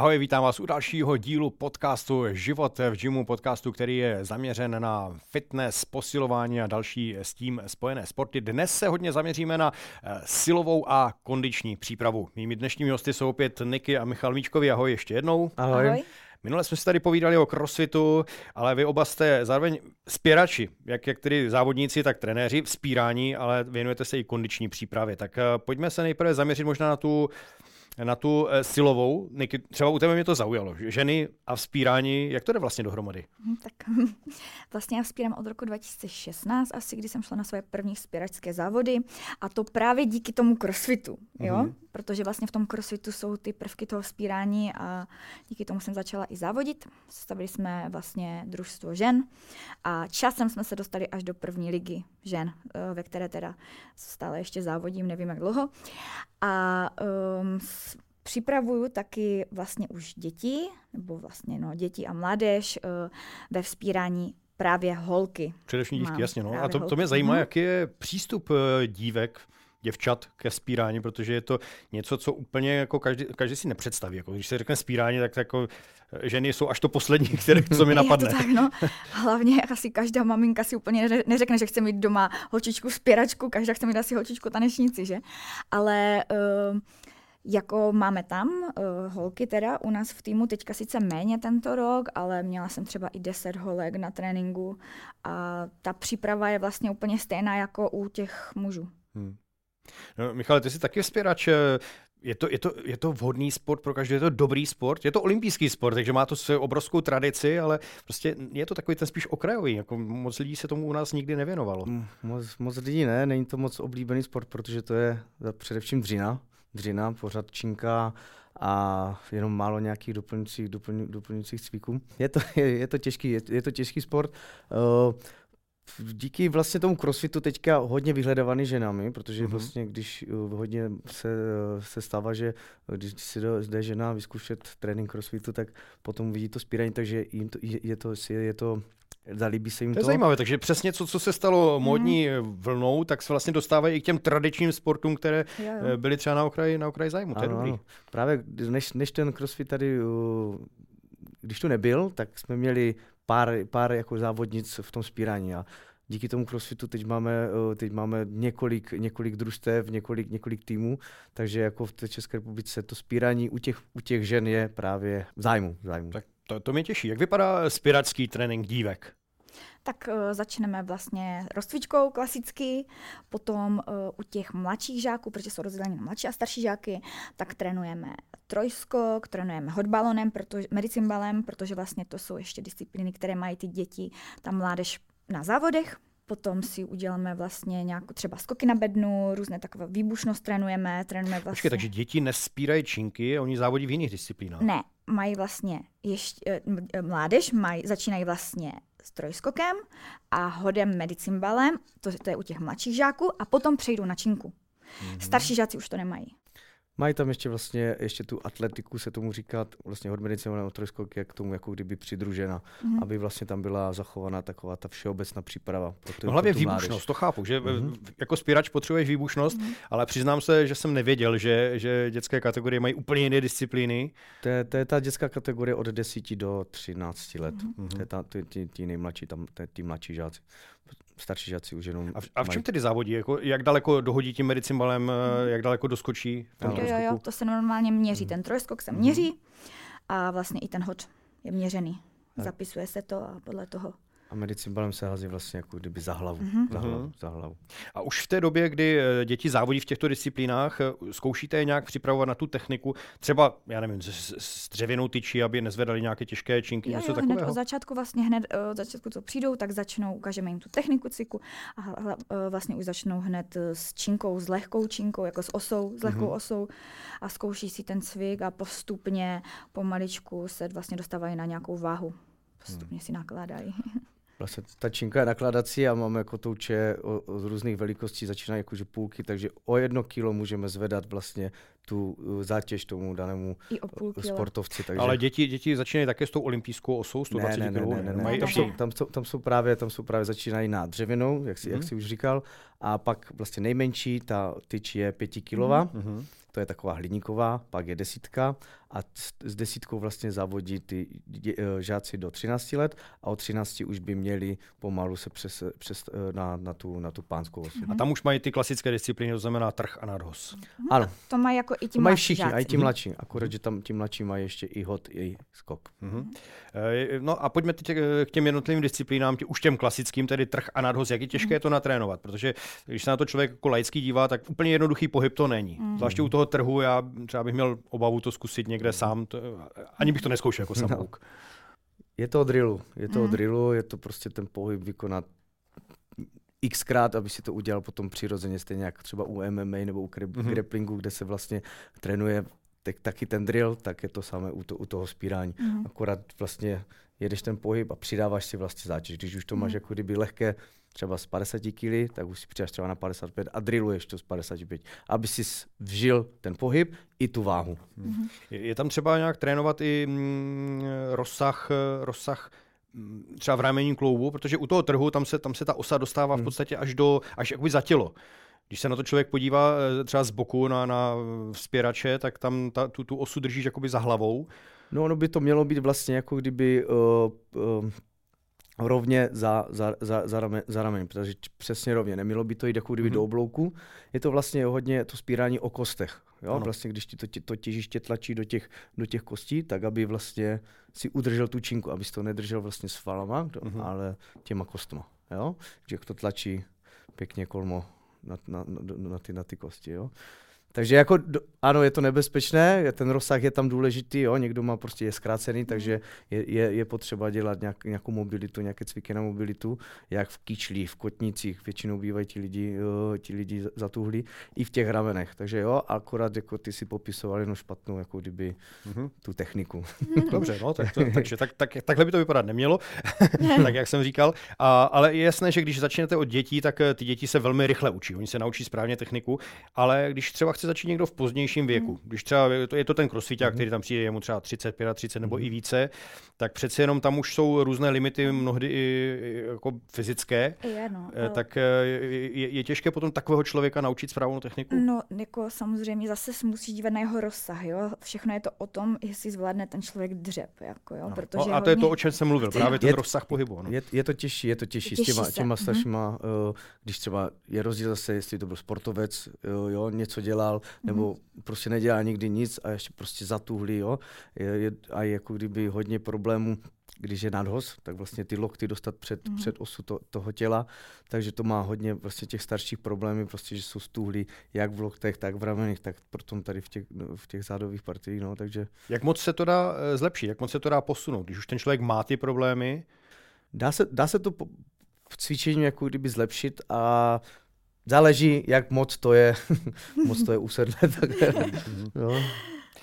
Ahoj, vítám vás u dalšího dílu podcastu Život v gymu, podcastu, který je zaměřen na fitness, posilování a další s tím spojené sporty. Dnes se hodně zaměříme na eh, silovou a kondiční přípravu. Mými dnešními hosty jsou opět Niky a Michal Míčkovi. Ahoj ještě jednou. Ahoj. Ahoj. Minule jsme si tady povídali o crossfitu, ale vy oba jste zároveň spěrači, jak, jak tedy závodníci, tak trenéři, vzpírání, ale věnujete se i kondiční přípravě. Tak eh, pojďme se nejprve zaměřit možná na tu na tu eh, silovou. Niky, třeba u tebe mě to zaujalo. Ženy a vzpírání, jak to jde vlastně dohromady? Hm, tak vlastně já vzpírám od roku 2016, asi kdy jsem šla na své první vzpíračské závody a to právě díky tomu crossfitu, jo? Mm-hmm. Protože vlastně v tom crossfitu jsou ty prvky toho vzpírání a díky tomu jsem začala i závodit. Stavili jsme vlastně družstvo žen a časem jsme se dostali až do první ligy žen, eh, ve které teda stále ještě závodím, nevím jak dlouho. A um, připravuju taky vlastně už děti, nebo vlastně no, děti a mládež uh, ve vzpírání právě holky. Především dívky, jasně. No. A to, to mě zajímá, mm-hmm. jaký je přístup uh, dívek děvčat ke spírání, protože je to něco, co úplně jako každý, každý si nepředstaví. Jako, když se řekne spírání, tak jako eh, ženy jsou až to poslední, které, co mi napadne. Je to tak, no. Hlavně asi každá maminka si úplně neřekne, že chce mít doma holčičku spěračku, každá chce mít asi holčičku tanečnici, že? Ale uh, jako máme tam uh, holky teda u nás v týmu, teďka sice méně tento rok, ale měla jsem třeba i 10 holek na tréninku a ta příprava je vlastně úplně stejná jako u těch mužů. Hmm. No, Michale, ty jsi taky vzpěrač. Je to, je, to, je to vhodný sport pro každý, je to dobrý sport, je to olympijský sport, takže má to svou obrovskou tradici, ale prostě je to takový ten spíš okrajový, jako moc lidí se tomu u nás nikdy nevěnovalo. Moc, moc lidí ne, není to moc oblíbený sport, protože to je především dřina, dřina, pořád činka a jenom málo nějakých doplňujících, doplňujících cviků. Je to, je, je to, těžký, je, je to těžký sport. Uh, díky vlastně tomu crossfitu teďka hodně vyhledávaný ženami, protože mm-hmm. vlastně když uh, hodně se, uh, se stává, že když si jde žena vyzkoušet trénink crossfitu, tak potom vidí to spírání, takže jim to, je, je to, je to zalíbí se jim to. To je zajímavé, takže přesně co, co se stalo mhm. módní mm. vlnou, tak se vlastně dostávají i k těm tradičním sportům, které jo, jo. Eh, byly třeba na okraji, na okraji zájmu. To je dobrý. Ano. Právě než, než ten crossfit tady, když tu nebyl, tak jsme měli pár, pár jako závodnic v tom spírání a díky tomu crossfitu teď máme, eh, teď máme několik, několik družstev, několik, několik týmů, takže jako v té České republice to spírání u těch, u těch žen je právě v zájmu. V zájmu. Tak to, to mě těší. Jak vypadá spiračský trénink dívek? Tak uh, začneme vlastně rozcvičkou klasicky, potom uh, u těch mladších žáků, protože jsou rozděleni na mladší a starší žáky, tak trénujeme trojskok, trénujeme hodbalonem, protože, medicimbalem, protože vlastně to jsou ještě disciplíny, které mají ty děti, ta mládež na závodech, potom si uděláme vlastně nějakou třeba skoky na bednu, různé takové výbušnost trénujeme, trénujeme vlastně... Počkej, takže děti nespírají činky, oni závodí v jiných disciplínách. Ne, mají vlastně ještě, eh, mládež mají, začínají vlastně s trojskokem a hodem medicimbalem, to, to je u těch mladších žáků, a potom přejdou na činku. Mm-hmm. Starší žáci už to nemají. Mají tam ještě vlastně ještě tu atletiku, se tomu říká, vlastně hodmedicinovaný trojskok je k tomu jako kdyby přidružena, mm-hmm. aby vlastně tam byla zachovaná taková ta všeobecná příprava. Pro tu, no hlavně pro výbušnost, mládež. to chápu, že mm-hmm. jako spírač potřebuješ výbušnost, mm-hmm. ale přiznám se, že jsem nevěděl, že, že dětské kategorie mají úplně jiné disciplíny. To je, to je ta dětská kategorie od 10 do 13 let. Mm-hmm. To je ta, ty, ty, ty nejmladší, tam, ty mladší žáci starší žáci už jenom. A v, a v čem mají... tedy závodí? Jako, jak daleko dohodí tím medicimbalem, hmm. jak daleko doskočí? Jo, jo, jo, to se normálně měří. Hmm. Ten trojskok se měří hmm. a vlastně i ten hod je měřený. Tak. Zapisuje se to a podle toho medicimbalem se hází vlastně jako kdyby za hlavu, mm-hmm. za, hlavu, mhm. za hlavu. A už v té době, kdy eh, děti závodí v těchto disciplínách, eh, zkoušíte je nějak připravovat na tu techniku, třeba, já nevím, s, s dřevěnou tyčí, aby nezvedali nějaké těžké činky, jo, něco jo, takového? Hned od začátku vlastně, hned eh, od začátku, co přijdou, tak začnou, ukážeme jim tu techniku cyklu a vlastně už začnou hned s činkou, s lehkou činkou, jako s osou, s lehkou mm-hmm. osou a zkouší si ten cvik a postupně, pomaličku se vlastně dostávají na nějakou váhu. Postupně hmm. si nakládají. Vlastně ta činka je nakladací a máme jako touče z různých velikostí, začínají jakože půlky, takže o jedno kilo můžeme zvedat vlastně tu uh, zátěž tomu danému I o půl uh, sportovci. Takže... Ale děti, děti začínají také s tou olympijskou osou, 120 ne, ne, ne, ne, ne, ne, ne. Tam, jsou, tam, jsou, tam, jsou právě, tam jsou právě začínají na dřevěnou, jak si, mm. jak mhm. si už říkal, a pak vlastně nejmenší, ta tyč je pětikilová, mm. To je taková hliníková, pak je desítka a s desítkou vlastně závodí ty eh, žáci do 13 let a od 13 už by měli pomalu se přes, přes eh, na, na, tu, na tu pánskou osvětu. A tam už mají ty klasické disciplíny, to znamená trh a nadhoz. Mm-hmm. Ano. To mají jako i ti mají všichni, i ti mladší, akorát, že tam ti mladší mají ještě i hod, i skok. Mm-hmm. No a pojďme teď k těm jednotlivým disciplínám, tě, už těm klasickým, tedy trh a nadhoz. Jak je těžké mm-hmm. to natrénovat, protože když se na to člověk jako laický dívá, tak úplně jednoduchý pohyb to není. Mm-hmm. Zvláště u toho trhu, já třeba bych měl obavu to zkusit někde mhm. sám, to, ani bych to neskoušel jako samouk. No. Je to o drillu, je to mm. o mhm. drillu, je to prostě ten pohyb vykonat xkrát, aby si to udělal potom přirozeně, stejně jako třeba u MMA nebo u mm-hmm. grapplingu, kde se vlastně trénuje tak, taky ten drill, tak je to samé u, to, u toho spírání. Mm-hmm. Akorát vlastně jedeš ten pohyb a přidáváš si vlastně zátěž. Když už to máš mm-hmm. jako kdyby lehké, třeba z 50 kg, tak už si přidáš třeba na 55 a drilluješ to z 55, aby si vžil ten pohyb i tu váhu. Mm-hmm. Je, je tam třeba nějak trénovat i mm, rozsah, rozsah mm, třeba v rámení kloubu, protože u toho trhu tam se, tam se ta osa dostává v mhm. podstatě až do, až jakoby za tělo. Když se na to člověk podívá eh, třeba z boku na, na vzpěrače, tak tam ta, tu, tu osu držíš jakoby za hlavou. No ono by to mělo být vlastně jako kdyby uh, uh, rovně za, za, za, za, ramen, za ramen, protože přesně rovně, nemělo by to jít jako kdyby mm-hmm. do oblouku. Je to vlastně hodně to spírání o kostech. Jo? Vlastně, když ti to, to těžiště tlačí do těch, do těch kostí, tak aby vlastně si udržel tu činku, abys to nedržel vlastně s falama, mm-hmm. ale těma kostma. Jo? Že to tlačí pěkně kolmo na, na, na, na, ty, na ty kosti. Jo? Takže jako, ano, je to nebezpečné, ten rozsah je tam důležitý, jo, někdo má prostě je zkrácený, takže je, je, je potřeba dělat nějak, nějakou mobilitu, nějaké cviky na mobilitu, jak v kyčlí, v kotnicích, většinou bývají ti lidi, jo, ti lidi zatuhlí, i v těch ramenech, takže jo, akorát jako ty si popisoval jenom špatnou, jako kdyby mm-hmm. tu techniku. Dobře, no, tak to, takže tak, tak, takhle by to vypadat nemělo, tak jak jsem říkal, a, ale je jasné, že když začnete od dětí, tak eh, ty děti se velmi rychle učí, oni se naučí správně techniku, ale když třeba chce začít někdo v pozdějším věku, mm. když třeba je to, je to ten crossfiták, mm. který tam přijde, je mu třeba 30, 35 nebo mm. i více, tak přece jenom tam už jsou různé limity, mnohdy i jako fyzické. Je, no, ale... Tak eh, je, je těžké potom takového člověka naučit správnou techniku? No, jako samozřejmě zase musí dívat na jeho rozsah, jo. Všechno je to o tom, jestli zvládne ten člověk dřep, jako jo, no. protože no, a to hodně... je to, o čem jsem mluvil, právě ten je, rozsah pohybu. No. Je, je, to těžší, je to těžší, těžší s těma, těma mhm. staršíma, mm-hmm. když třeba je rozdíl zase, jestli to byl sportovec, jo, jo něco dělal, nebo mm-hmm. prostě nedělá nikdy nic a ještě prostě zatuhlí, jo. Je, je, a je jako kdyby hodně problémů, když je nadhoz, tak vlastně ty lokty dostat před, mm. před osu to, toho těla, takže to má hodně vlastně těch starších problémů, prostě, že jsou stuhlí jak v loktech, tak v ramenech, tak potom tady v těch, v těch zádových partiích, no, takže... Jak moc se to dá eh, zlepšit, jak moc se to dá posunout, když už ten člověk má ty problémy? Dá se, dá se to po, v cvičení jako kdyby zlepšit a Záleží, jak moc to je, moc to je usedlé. Tak, no.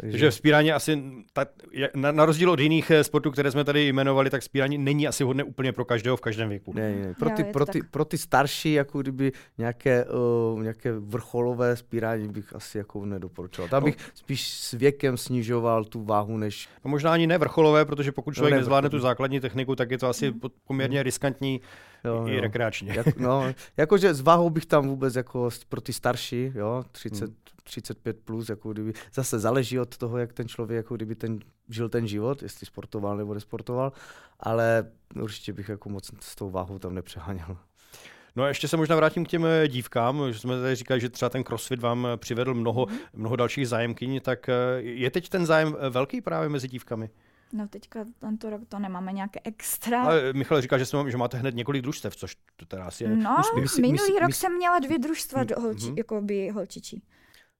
Takže... Takže vzpírání asi, ta, na, na rozdíl od jiných eh, sportů, které jsme tady jmenovali, tak vzpírání není asi hodné úplně pro každého v každém věku. Ne, ne. Pro, ty, jo, pro, ty, pro ty starší, jako kdyby nějaké, uh, nějaké vrcholové spírání bych asi jako nedoporučoval. Tam no. bych spíš s věkem snižoval tu váhu, než... No možná ani ne vrcholové, protože pokud no člověk no, ne, nezvládne tu základní techniku, tak je to asi mm. poměrně riskantní jo, i jo. rekreačně. Jak, no, jakože s váhou bych tam vůbec jako pro ty starší, jo, 30, hmm. 35 plus, jako kdyby, zase záleží od toho, jak ten člověk, jako kdyby ten, žil ten život, jestli sportoval nebo nesportoval, ale určitě bych jako moc s tou váhou tam nepřeháněl. No a ještě se možná vrátím k těm eh, dívkám, že jsme tady říkali, že třeba ten crossfit vám eh, přivedl mnoho, mm-hmm. mnoho dalších zájemkyň, tak eh, je teď ten zájem velký právě mezi dívkami? No teďka tento rok to nemáme nějaké extra. Ale Michal říká, že, jsme, že máte hned několik družstev, což to teda asi je No, úspěch. minulý my, rok my, jsem měla dvě družstva my, holči, mm-hmm. jako by holčičí.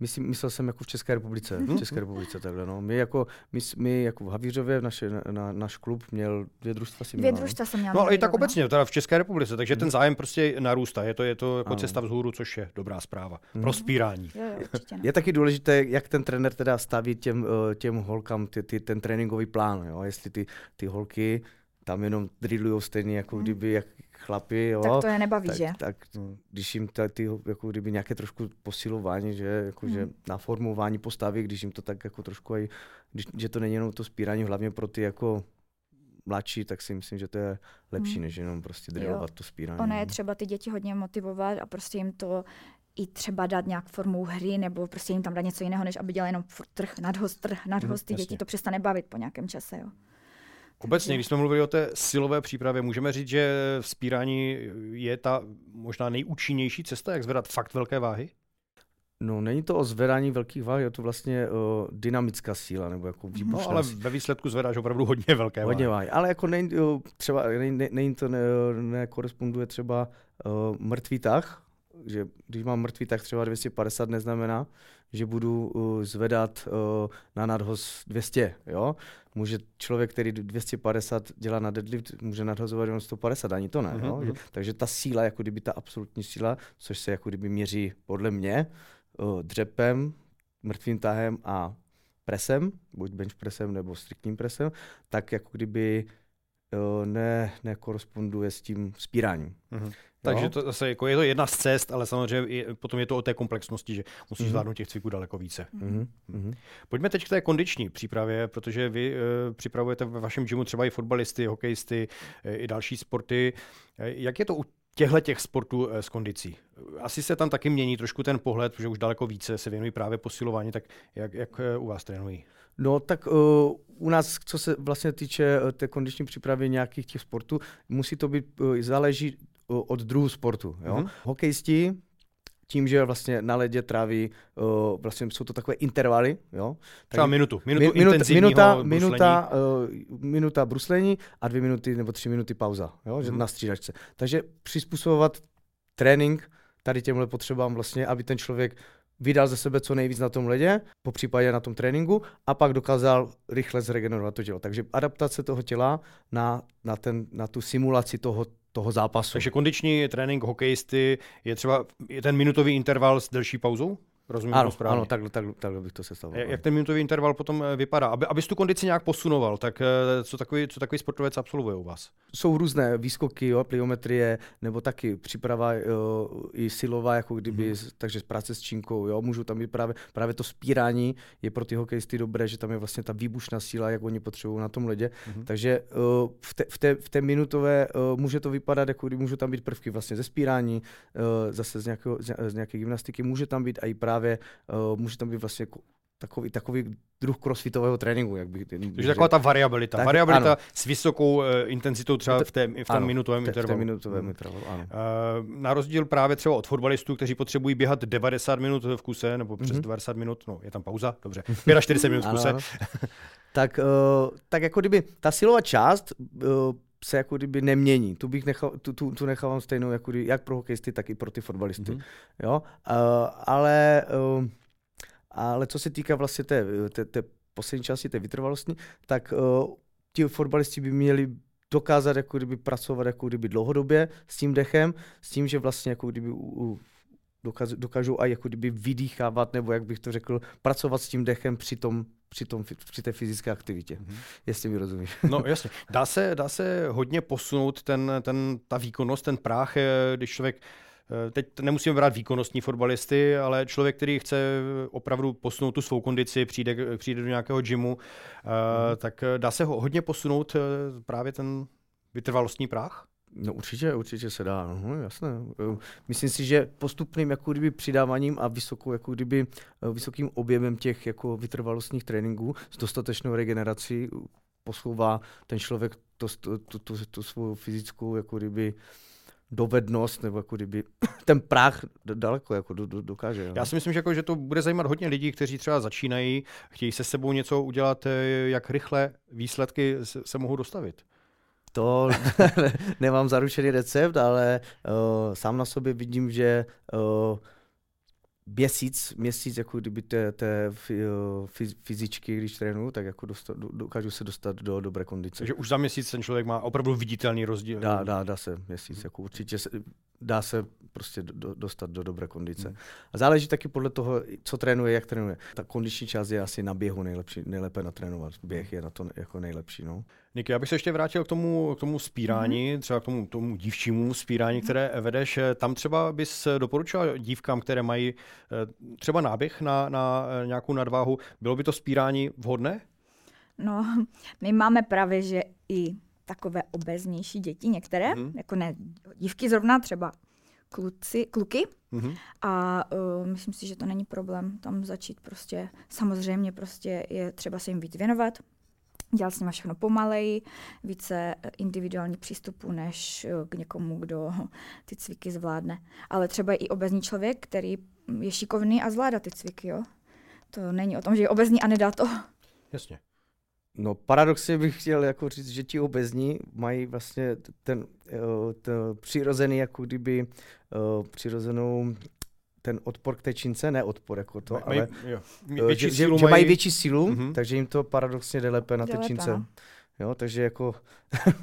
Myslím, myslel jsem jako v České republice. V České republice takhle, no. My jako, my, my jako v Havířově, naše, na, náš klub měl dvě družstva si Dvě no. družstva jsem měla. No ale i tak no. obecně, teda v České republice, takže ten zájem prostě narůstá. Je to, je to jako ano. cesta vzhůru, což je dobrá zpráva. Hmm. Pro spírání. Jo, jo, určitě, no. Je taky důležité, jak ten trenér teda staví těm, eh, těm holkám ty, ty, ten tréninkový plán. Jo? Jestli ty, ty holky tam jenom drillují stejně, jako hmm. kdyby, jak, chlapi, jo. Tak to je nebaví, tak, že? Tak hmm. když jim ta, ty, jako kdyby nějaké trošku posilování, že, jako, hmm. že na formování postavy, když jim to tak jako trošku aj, když, že to není jenom to spírání, hlavně pro ty jako mladší, tak si myslím, že to je lepší, hmm. než jenom prostě drillovat to spírání. Ono je třeba ty děti hodně motivovat a prostě jim to i třeba dát nějak formou hry, nebo prostě jim tam dát něco jiného, než aby dělali jenom trh, nadhost, trh, nadhost, ty jasně. děti to přestane bavit po nějakém čase. Jo. Obecně, když jsme mluvili o té silové přípravě, můžeme říct, že vzpírání je ta možná nejúčinnější cesta, jak zvedat fakt velké váhy? No, není to o zvedání velkých váh, je to vlastně o dynamická síla, nebo jako výbušná No, ale síla. ve výsledku zvedáš opravdu hodně velké Hodně váhy. váhy. Ale jako není, jo, třeba není, ne, není to, ne, nekoresponduje třeba uh, mrtvý tah, že když mám mrtvý tah třeba 250 neznamená, že budu uh, zvedat uh, na nadhoz 200, jo? Může člověk, který 250 dělá na deadlift, může nadhazovat jenom 150, ani to ne, Mhm, jo? mhm. Že, takže ta síla, jako kdyby ta absolutní síla, což se jako kdyby měří podle mě uh, dřepem, mrtvým tahem a presem, buď bench presem nebo striktním presem, tak jako kdyby uh, ne, nekoresponduje s tím spíráním. Mhm. Takže to zase jako je to jedna z cest, ale samozřejmě i, potom je to o té komplexnosti, že musíš Mhm. zvládnout těch cviků daleko více. Mhm, mhm. Pojďme teď k té kondiční přípravě, protože vy e, připravujete ve vašem gymu třeba i fotbalisty, hokejisty, e, i další sporty. E, jak je to u těchto těch sportů s kondicí? Asi se tam taky mění trošku ten pohled, protože už daleko více se věnují právě posilování, tak jak, jak u vás trénují? No tak uh, u nás, co se vlastně týče uh, té kondiční přípravy nějakých těch sportů, musí to být, uh, záleží uh, od druhu sportu. Jo? Mhm. Hokejisti, tím, že vlastně na ledě tráví, uh, vlastně jsou to takové intervaly, jo? Třeba minutu, minutu mi- minuta, minuta, bruslení. minuta, uh, minuta bruslení a dvě minuty nebo tři minuty pauza, jo? Že Mhm. na střídačce. Takže přizpůsobovat trénink tady těmhle potřebám vlastně, aby ten člověk vydal ze sebe co nejvíc na tom ledě, po případě na tom tréninku a pak dokázal rychle zregenerovat to tělo. Takže adaptace toho těla na, na, ten, na tu simulaci toho, toho zápasu. Takže kondiční trénink hokejisty je třeba je ten minutový interval s delší pauzou? Rozumím ano, správně? ano, takhle, takhle, takhle bych to sestavoval. Jak jak ten minutový interval potom e, vypadá? Aby, abys tu kondici nějak posunoval, tak e, co takový, co takový sportovec absolvuje u vás? jsou různé výskoky, jo, pliometrie, nebo taky příprava jo, i silová, jako kdyby, mm-hmm. takže práce s činkou, jo, můžu tam být právě, právě to spírání je pro ty hokejisty dobré, že tam je vlastně ta výbušná síla, jak oni potřebují na tom ledě, mm-hmm. takže v, té, v, té, v té minutové může to vypadat, jako kdy můžou tam být prvky vlastně ze spírání, zase z, nějakého, z, ně- z nějaké gymnastiky, může tam být i právě, uh, může tam být vlastně jako takový, takový druh crossfitového tréninku, jak bych Takže taková ta variabilita. Tak, variabilita ano. s vysokou e, intenzitou třeba v, té, v tom Ano, minutovém v té- v intervalu. minutovém Mhm. intervalu, ano. Eh, Na rozdíl právě třeba od fotbalistů, kteří potřebují běhat 90 minut v kuse, nebo přes Mhm. 90 minut, no je tam pauza, dobře, 45 minut v Ano, kuse. ano. tak, uh, tak jako kdyby ta silová část uh, se jako kdyby nemění. Tu bych nechal, tu, tu, tu nechávám stejnou jako kdyby, jak pro hokejisty, tak i pro ty fotbalisty. Mhm. Mm-hmm. Jo? Uh, ale, uh, ale co se týká vlastně té, té, té poslední části, té vytrvalostní, tak uh, ti fotbalisti by měli dokázat jako kdyby pracovat jako kdyby dlouhodobě s tím dechem, s tím, že vlastně jako kdyby u, u, dokážou, dokážou i jako kdyby vydýchávat, nebo jak bych to řekl, pracovat s tím dechem při, tom, při, tom, při té fyzické aktivitě, Mhm. jestli mi rozumíš. No jasně. Dá se, dá se hodně posunout ten, ten, ta výkonnost, ten práh, eh, když člověk eh, Teď nemusíme brát výkonnostní fotbalisty, ale člověk, který chce opravdu posunout tu svou kondici, přijde, přijde do nějakého gymu, mm. tak dá se ho hodně posunout právě ten vytrvalostní práh? No určitě, určitě se dá, no, jasné. Eh, Myslím si, že postupným jako kdyby přidáváním a vysokou, jako kdyby eh, vysokým objemem těch jako vytrvalostních tréninků s dostatečnou regenerací posouvá ten člověk to, tu, tu, tu, tu svou fyzickou jako kdyby dovednost, nebo jako kdyby ten práh daleko jako do, do, dokáže. jo. Já si myslím, že, jako, že to bude zajímat hodně lidí, kteří třeba začínají, chtějí se sebou něco udělat, eh, jak rychle výsledky se, se mohou dostavit. To nemám zaručený recept, ale uh, sám na sobě vidím, že uh, měsíc, měsíc jako kdyby té, té fyz- fyzičky, když trénuju, tak jako dostat, do- dokážu se dostat do dobré kondice. Takže už za měsíc ten člověk má opravdu viditelný rozdíl. Dá, dá, dá se měsíc, jako určitě se, dá se prostě do, dostat do dobré kondice. Hmm. A záleží taky podle toho, co trénuje, jak trénuje. Ta kondiční část je asi na běhu nejlepší, nejlépe natrénovat. Běh je na to jako nejlepší. No. Niky, já bych se ještě vrátil k tomu, k tomu spírání, mm-hmm. třeba k tomu, tomu dívčímu spírání, které vedeš. Tam třeba bys doporučila dívkám, které mají eh, třeba náběh na, na eh, nějakou nadváhu, bylo by to spírání vhodné? No, my máme právě, že i takové obeznější děti některé, Mhm. mm. jako ne dívky zrovna, třeba kluci, kluky Mhm. a uh, myslím si, že to není problém tam začít prostě, samozřejmě prostě je třeba se jim víc věnovat, dělat s nimi všechno pomaleji, více eh, individuální přístupu, než eh, k někomu, kdo ty cviky zvládne. Ale třeba i obezní člověk, který je šikovný a zvládá ty cviky, jo. To není o tom, že je obezní a nedá to. Jasně. No paradoxně bych chtěl jako říct, že ti obezní mají vlastně ten, eh, ten přirozený, jako kdyby eh, přirozenou ten odpor k té čince, ne odpor jako to, Mají- ale jo. eh, Větší že, že, sílu že mají větší sílu, Mhm. takže jim to paradoxně jde lépe na Jde té lépe, čince. no. Jo, takže jako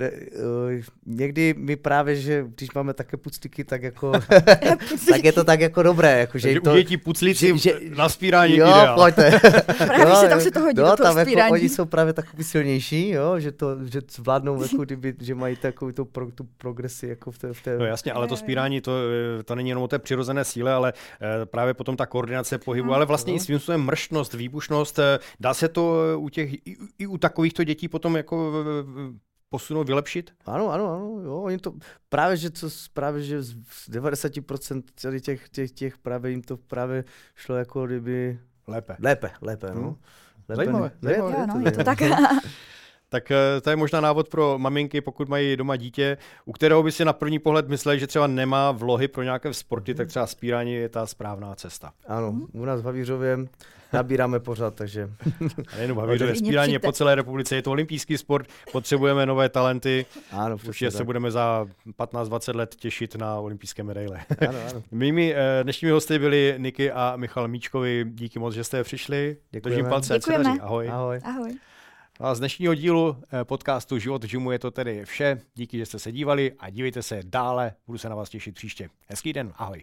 eh, eh, někdy mi právě, že když máme také puclíky, tak jako tak je to tak jako dobré, jako, že to, u dětí puclíci že- na spírání jo, ideál. pojďte. Právě, že tam se to hodí do toho tam jako vzpírání. oni jsou právě takový silnější, jo, že to, že zvládnou, jako kdyby, že mají takovou tu, pro, tu progresi jako v té, v té No jasně, ale to Jo, jo. spírání, to, eh, to není jenom o té přirozené síle, ale právě potom ta koordinace pohybu, Mhm. ale vlastně i Mhm. svým způsobem mrštnost, výbušnost. Dá se to u těch, i, i u takovýchto dětí potom jako posunout, vylepšit? Ano, ano, ano, jo, oni to, právě, že co, s- právě, že z z 90% tady těch, těch, těch právě jim to právě šlo jako kdyby Lépe. lépe, lépe, no. Mhm. Lépe, Zajímavé, ne- je to- zajímavé. Jo, no, je to tak. Tak eh, to je možná návod pro maminky, pokud mají doma dítě, u kterého by si na první pohled mysleli, že třeba nemá vlohy pro nějaké sporty, tak třeba spírání je ta správná cesta. Ano, u nás v Havířově nabíráme pořád, takže A nejenom Havířové, Klidně spírání je po celé republice, je to olympijský sport, potřebujeme nové talenty, ano, určitě se budeme za 15-20 let těšit na olympijské medaile. Ano, ano. Mými eh, dnešními hosty byli Niky a Michal Míčkovi. Díky moc, že jste přišli. Děkujeme. Držím palce, Děkujeme. Ahoj. Ahoj. Ahoj. A z dnešního dílu eh, podcastu Život gymu je to tedy vše. Díky, že jste se dívali a dívejte se dále. Budu se na vás těšit příště. Hezký den. Ahoj.